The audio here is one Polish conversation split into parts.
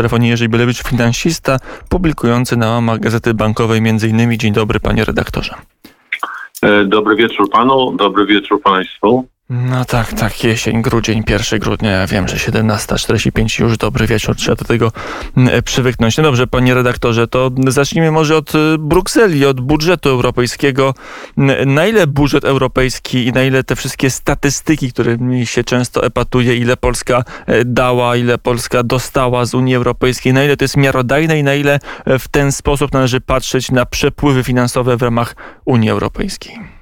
telefonie Jerzy Bielewicz, finansista, publikujący na łamach Gazety Bankowej innymi. Dzień dobry panie redaktorze. E, dobry wieczór panu, dobry wieczór państwu. No tak, tak, jesień, grudzień, 1 grudnia, ja wiem, że 17.45 już dobry wieczór, trzeba do tego mm, przywyknąć. No dobrze, panie redaktorze, to zacznijmy może od y, Brukseli, od budżetu europejskiego. Na ile budżet europejski i na ile te wszystkie statystyki, którymi się często epatuje, ile Polska e, dała, ile Polska dostała z Unii Europejskiej, na ile to jest miarodajne i na ile e, w ten sposób należy patrzeć na przepływy finansowe w ramach Unii Europejskiej?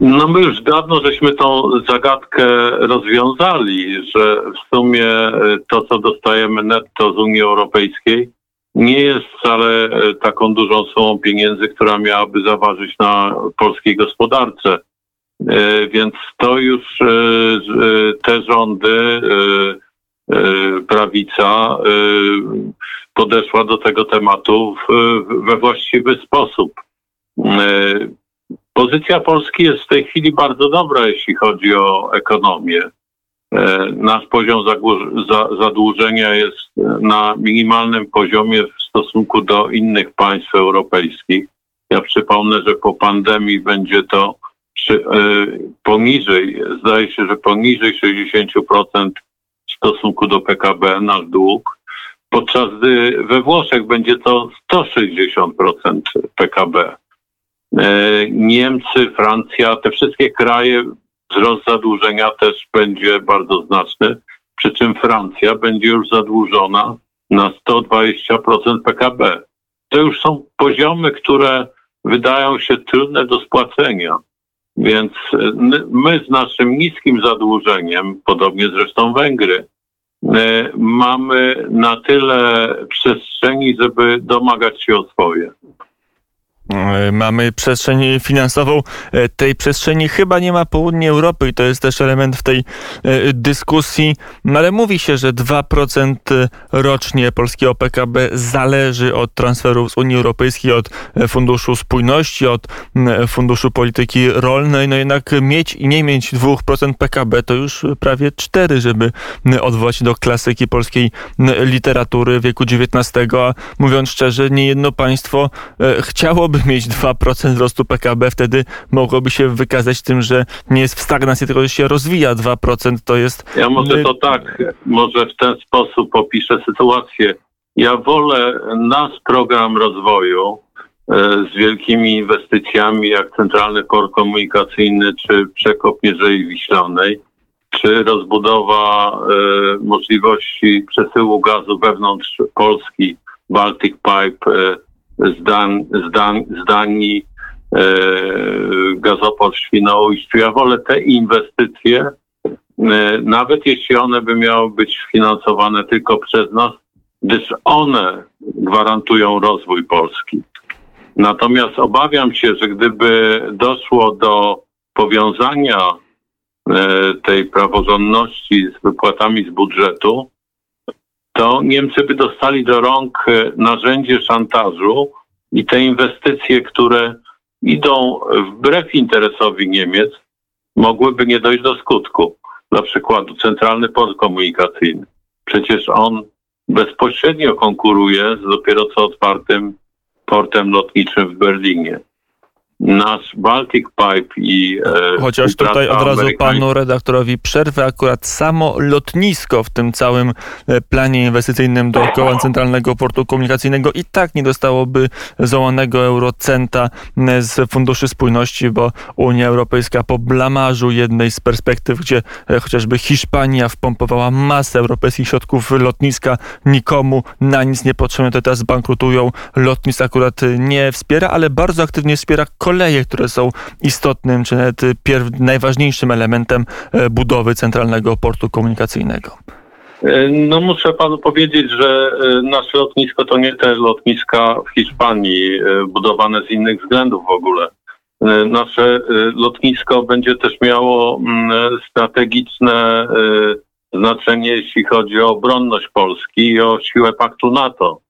No my już dawno żeśmy tą zagadkę rozwiązali, że w sumie e, to, co dostajemy netto z Unii Europejskiej, nie jest wcale e, taką dużą sumą pieniędzy, która miałaby zaważyć na polskiej gospodarce. E, więc to już te rządy, prawica podeszła do tego tematu we właściwy sposób. Pozycja Polski jest w tej chwili bardzo dobra, jeśli chodzi o ekonomię. E, nasz poziom zadłużenia jest na minimalnym poziomie w stosunku do innych państw europejskich. Ja przypomnę, że po pandemii będzie to e, poniżej, zdaje się, że poniżej 60% w stosunku do PKB nasz dług, podczas gdy we Włoszech będzie to 160% PKB. E, Niemcy, Francja, te wszystkie kraje, wzrost zadłużenia też będzie bardzo znaczny, przy czym Francja będzie już zadłużona na 120% PKB. To już są poziomy, które wydają się trudne do spłacenia. Więc e, my z naszym niskim zadłużeniem, podobnie zresztą Węgry, e, mamy na tyle przestrzeni, żeby domagać się o swoje. E, mamy przestrzeń finansową. E, tej przestrzeni chyba nie ma południe Europy i to jest też element w tej e, dyskusji. No ale mówi się, że 2% rocznie polskiego PKB zależy od transferów z Unii Europejskiej, od Funduszu Spójności, od Funduszu Polityki Rolnej. No jednak mieć i nie mieć 2% PKB to już prawie 4, żeby odwołać się do klasyki polskiej literatury wieku XIX. A mówiąc szczerze, nie jedno państwo chciałoby mogłoby mieć 2% wzrostu PKB, wtedy mogłoby się wykazać tym, że nie jest w stagnacji, tylko że się rozwija 2%. To jest. Ja może to tak, może w ten sposób opiszę sytuację. Ja wolę nasz program rozwoju e, z wielkimi inwestycjami, jak Centralny Port Komunikacyjny, czy przekop Mierzei Wiślanej, czy rozbudowa e, możliwości przesyłu gazu wewnątrz Polski, Baltic Pipe, z, Dan, z, Dan, z Danii, e, gazoport Świnoujściu. Ja wolę te inwestycje, e, nawet jeśli one by miały być finansowane tylko przez nas, gdyż one gwarantują rozwój Polski. Natomiast obawiam się, że gdyby doszło do powiązania e, tej praworządności z wypłatami z budżetu, to Niemcy by dostali do rąk e, narzędzie szantażu i te inwestycje, które idą wbrew interesowi Niemiec, mogłyby nie dojść do skutku. Dla przykładu Centralny Port Komunikacyjny. Przecież on bezpośrednio konkuruje z dopiero co otwartym portem lotniczym w Berlinie nasz Baltic Pipe i... E, Chociaż tutaj od razu panu redaktorowi przerwę, akurat samo lotnisko w tym całym e, planie inwestycyjnym dookoła Centralnego Portu Komunikacyjnego i tak nie dostałoby złanego eurocenta e, z Funduszy Spójności, bo Unia Europejska po blamarzu jednej z perspektyw, gdzie chociażby Hiszpania wpompowała masę europejskich środków lotniska, nikomu na nic nie potrzebne, to teraz bankrutują. Lotnisk akurat nie wspiera, ale bardzo aktywnie wspiera które są istotnym, czy nawet najważniejszym elementem e, budowy centralnego portu komunikacyjnego. E, no muszę panu powiedzieć, że e, nasze lotnisko to nie te lotniska w Hiszpanii, budowane z innych względów w ogóle. Nasze lotnisko będzie też miało mm, strategiczne znaczenie, jeśli chodzi o obronność Polski i o siłę paktu NATO.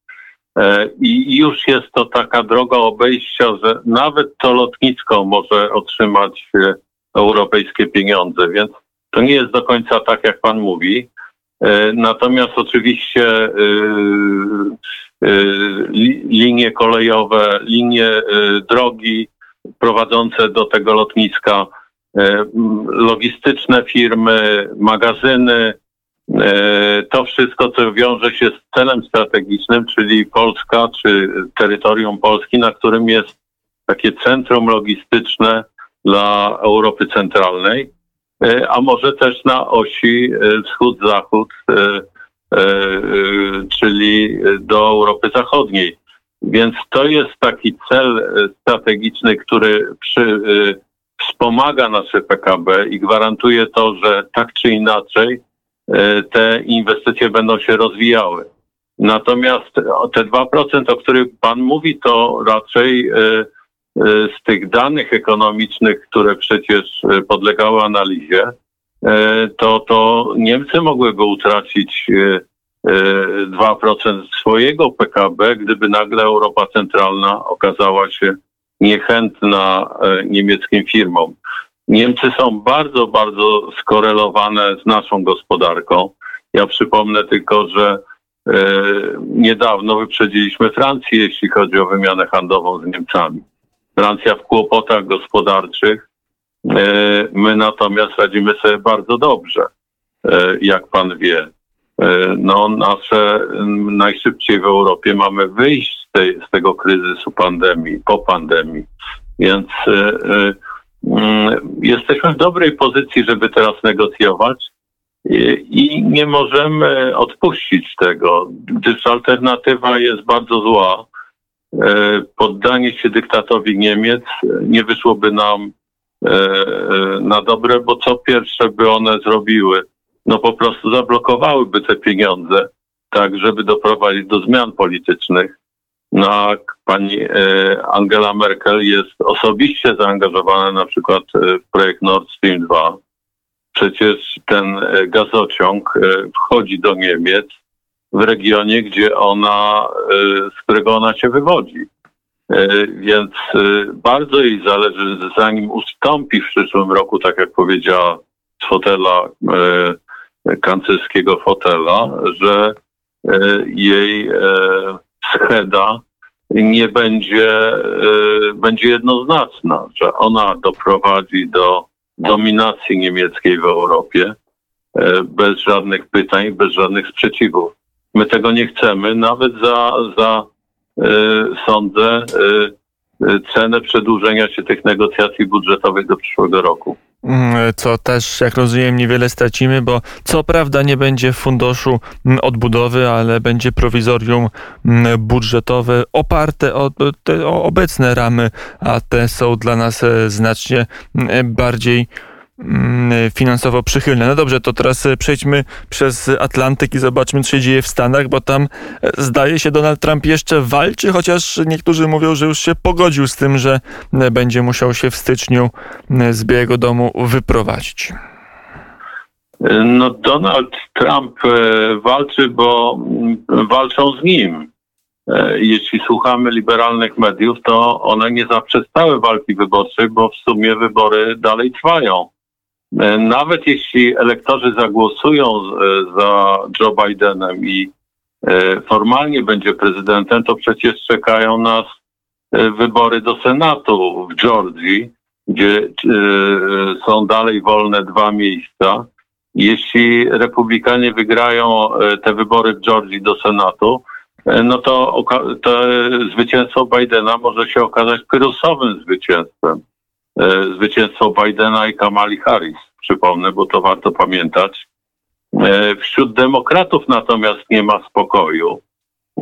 E, I już jest to taka droga obejścia, że nawet to lotnisko może otrzymać e, europejskie pieniądze, więc to nie jest do końca tak, jak pan mówi. Natomiast oczywiście linie kolejowe, linie drogi prowadzące do tego lotniska, logistyczne firmy, magazyny, to wszystko, co wiąże się z celem strategicznym, czyli Polska, czy terytorium Polski, na którym jest takie centrum logistyczne dla Europy Centralnej, e, a może też na osi e, wschód-zachód, e, czyli do Europy Zachodniej. Więc to jest taki cel strategiczny, który przy, wspomaga nasze PKB i gwarantuje to, że tak czy inaczej te inwestycje będą się rozwijały. Natomiast te 2%, o których Pan mówi, to raczej E, z tych danych ekonomicznych, które przecież e, podlegały analizie, e, to, to Niemcy mogłyby utracić 2% swojego PKB, gdyby nagle Europa Centralna okazała się niechętna niemieckim firmom. Niemcy są bardzo, bardzo skorelowane z naszą gospodarką. Ja przypomnę tylko, że niedawno wyprzedziliśmy Francję, jeśli chodzi o wymianę handlową z Niemcami. Francja w kłopotach gospodarczych. E, my natomiast radzimy sobie bardzo dobrze, e, jak pan wie. E, no, nasze najszybciej w Europie mamy wyjść z, tej, z tego kryzysu pandemii, po pandemii. Więc jesteśmy w dobrej pozycji, żeby teraz negocjować i nie możemy odpuścić tego, gdyż alternatywa jest bardzo zła E, poddanie się dyktatowi Niemiec nie wyszłoby nam e, na dobre, bo co pierwsze by one zrobiły? No po prostu zablokowałyby te pieniądze, tak żeby doprowadzić do zmian politycznych. No pani Angela Merkel jest osobiście zaangażowana na przykład w projekt Nord Stream 2. Przecież ten gazociąg wchodzi do Niemiec, w regionie, gdzie ona, z którego ona się wywodzi. Więc bardzo jej zależy, zanim ustąpi w przyszłym roku, tak jak powiedziała, z fotela, kancelskiego fotela, że jej scheda nie będzie, będzie jednoznaczna, że ona doprowadzi do dominacji niemieckiej w Europie bez żadnych pytań, bez żadnych sprzeciwów. My tego nie chcemy, nawet za, za y, sądzę, y, cenę przedłużenia się tych negocjacji budżetowych do przyszłego roku. Mm, co też, jak rozumiem, niewiele stracimy, bo co prawda nie będzie funduszu mm, odbudowy, ale będzie prowizorium mm, budżetowe oparte o, o obecne ramy, a te są dla nas e, znacznie bardziej finansowo przychylne. No dobrze, to teraz e, przejdźmy przez Atlantyk i zobaczmy, co się dzieje w Stanach, bo tam e, zdaje się Donald Trump jeszcze walczy, chociaż niektórzy mówią, że już się pogodził z tym, że e, będzie musiał się w styczniu z Białego Domu wyprowadzić. No Donald Trump walczy, bo mm, walczą z nim. Jeśli słuchamy liberalnych mediów, to one nie zaprzestały walki wyborczej, bo w sumie wybory dalej trwają. E, nawet jeśli elektorzy zagłosują e, za Joe Bidenem i e, formalnie będzie prezydentem, to przecież czekają nas wybory do Senatu w Georgii, gdzie są dalej wolne dwa miejsca. Jeśli republikanie wygrają te wybory w Georgii do Senatu, no to, to zwycięstwo Bidena może się okazać kryzysowym zwycięstwem. E, zwycięstwo Bidena i Kamali Harris, przypomnę, bo to warto pamiętać. E, wśród demokratów natomiast nie ma spokoju.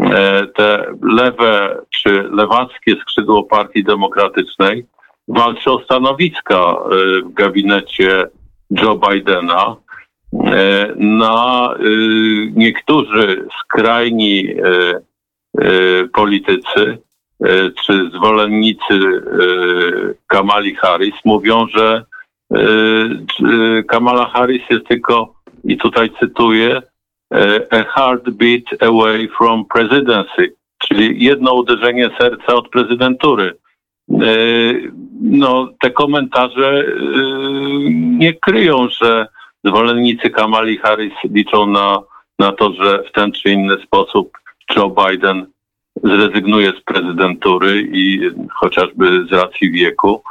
E, te lewe czy lewackie skrzydło Partii Demokratycznej walczy o stanowiska w gabinecie Joe Bidena. Na niektórzy skrajni politycy czy zwolennicy e, Kamali Harris mówią, że e, Kamala Harris jest tylko, i tutaj cytuję, a heartbeat away from presidency, czyli jedno uderzenie serca od prezydentury. No, te komentarze nie kryją, że zwolennicy Kamali Harris liczą na, na to, że w ten czy inny sposób Joe Biden zrezygnuje z prezydentury i chociażby z racji wieku.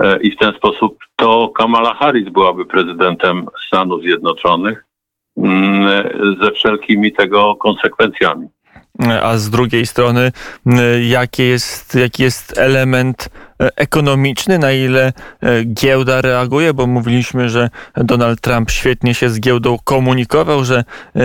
E, I w ten sposób to Kamala Harris byłaby prezydentem Stanów Zjednoczonych mm, ze wszelkimi tego konsekwencjami a z drugiej strony, jaki jest, jaki jest element E, ekonomiczny, na ile e, giełda reaguje, bo mówiliśmy, że Donald Trump świetnie się z giełdą komunikował, że e,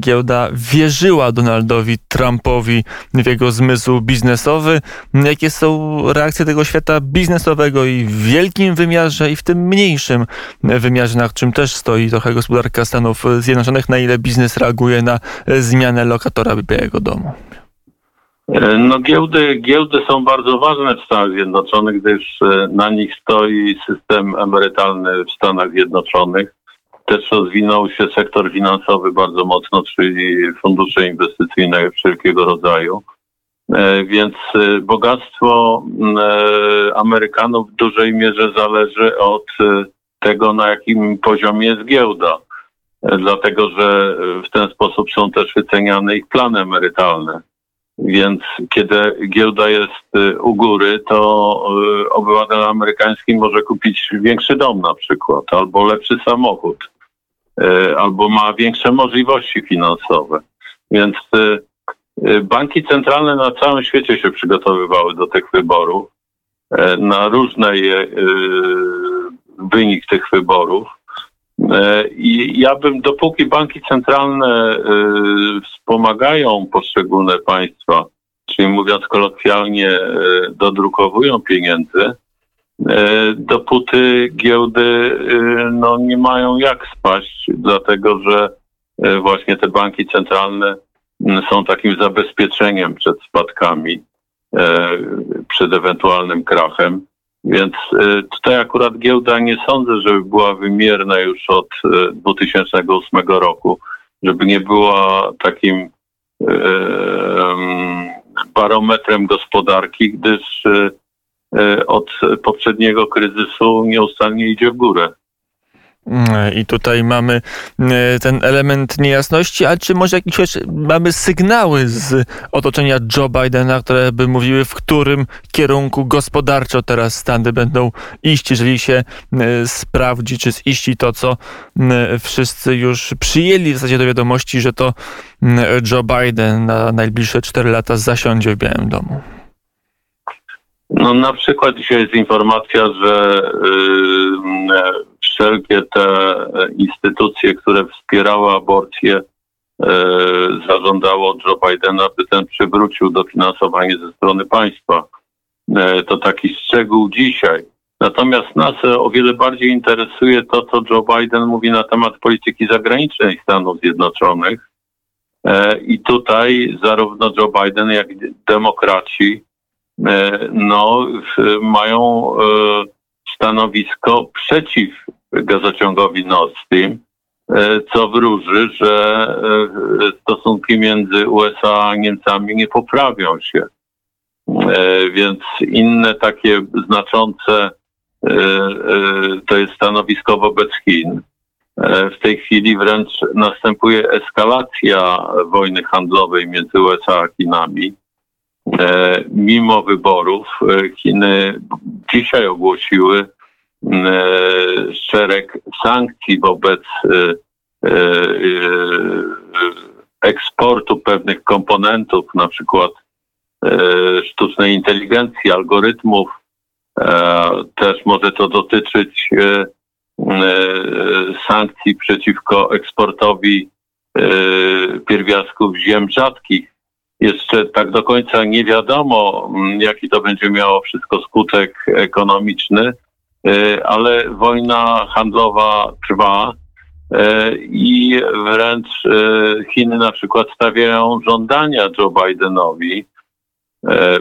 giełda wierzyła Donaldowi Trumpowi w jego zmysł biznesowy. Jakie są reakcje tego świata biznesowego i w wielkim wymiarze, i w tym mniejszym wymiarze, na czym też stoi trochę gospodarka Stanów Zjednoczonych, na ile biznes reaguje na zmianę lokatora Białego Domu? E, no giełdy, giełdy są bardzo ważne w Stanach Zjednoczonych, gdyż e, na nich stoi system emerytalny w Stanach Zjednoczonych. Też rozwinął się sektor finansowy bardzo mocno, czyli fundusze inwestycyjne wszelkiego rodzaju. E, więc bogactwo Amerykanów w dużej mierze zależy od tego, na jakim poziomie jest giełda. Dlatego, że w ten sposób są też wyceniane ich plany emerytalne. Więc kiedy giełda jest y, u góry, to y, obywatel amerykański może kupić większy dom na przykład, albo lepszy samochód, y, albo ma większe możliwości finansowe. Więc banki centralne na całym świecie się przygotowywały do tych wyborów, na różny wynik tych wyborów. E, I ja bym, dopóki banki centralne e, wspomagają poszczególne państwa, czyli mówiąc kolokwialnie, e, dodrukowują pieniędzy, dopóty giełdy no, nie mają jak spaść, dlatego że właśnie te banki centralne są takim zabezpieczeniem przed spadkami, przed ewentualnym krachem. Więc y, tutaj akurat giełda nie sądzę, żeby była wymierna już od 2008 y, roku, żeby nie była takim y, barometrem gospodarki, gdyż od poprzedniego kryzysu nieustannie idzie w górę. I tutaj mamy e, ten element niejasności, a czy może jakieś mamy sygnały z otoczenia Joe Bidena, które by mówiły, w którym kierunku gospodarczo teraz Stany będą iść, jeżeli się e, sprawdzi, czy ziści to, co wszyscy już przyjęli w zasadzie do wiadomości, że to Joe Biden na najbliższe 4 lata zasiądzie w Białym Domu. No na przykład dzisiaj jest informacja, że yy, wszelkie te instytucje, które wspierały aborcję, yy, zażądało Joe Bidena, by ten przywrócił dofinansowanie ze strony państwa. Yy, to taki szczegół dzisiaj. Natomiast nas o wiele bardziej interesuje to, co Joe Biden mówi na temat polityki zagranicznej Stanów Zjednoczonych. E, I tutaj zarówno Joe Biden, jak i demokraci E, no, mają e, stanowisko przeciw gazociągowi Nord Stream, e, co wróży, że stosunki między USA a Niemcami nie poprawią się. Więc inne takie znaczące to jest stanowisko wobec Chin. W tej chwili wręcz następuje eskalacja wojny handlowej między USA a Chinami. E, mimo wyborów e, Chiny dzisiaj ogłosiły e, szereg sankcji wobec eksportu pewnych komponentów, na przykład sztucznej inteligencji, algorytmów. Też może to dotyczyć sankcji przeciwko eksportowi pierwiastków ziem rzadkich jeszcze tak do końca nie wiadomo, jaki to będzie miało wszystko skutek ekonomiczny, e, ale wojna handlowa trwa e, i wręcz e, Chiny na przykład stawiają żądania Joe Bidenowi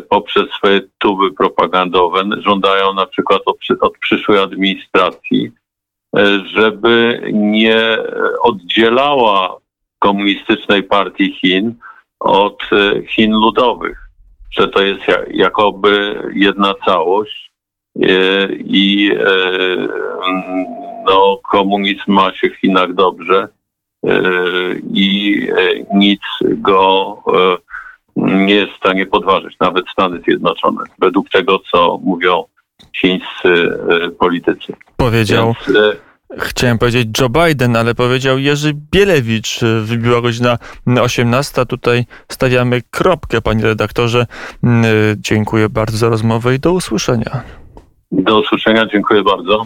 poprzez swoje tuby propagandowe, żądają na przykład od, od przyszłej administracji, żeby nie oddzielała komunistycznej partii Chin od e, Chin Ludowych, że to jest jakoby jedna całość. e, i e, no, komunizm ma się w Chinach dobrze i nic go nie jest w stanie podważyć, nawet Stany Zjednoczone, według tego, co mówią chińscy politycy. Powiedział. Więc, Chciałem powiedzieć Joe Biden, ale powiedział Jerzy Bielewicz. Wybiła godzina 18. Tutaj stawiamy kropkę, panie redaktorze. Dziękuję bardzo za rozmowę i do usłyszenia. Do usłyszenia, dziękuję bardzo.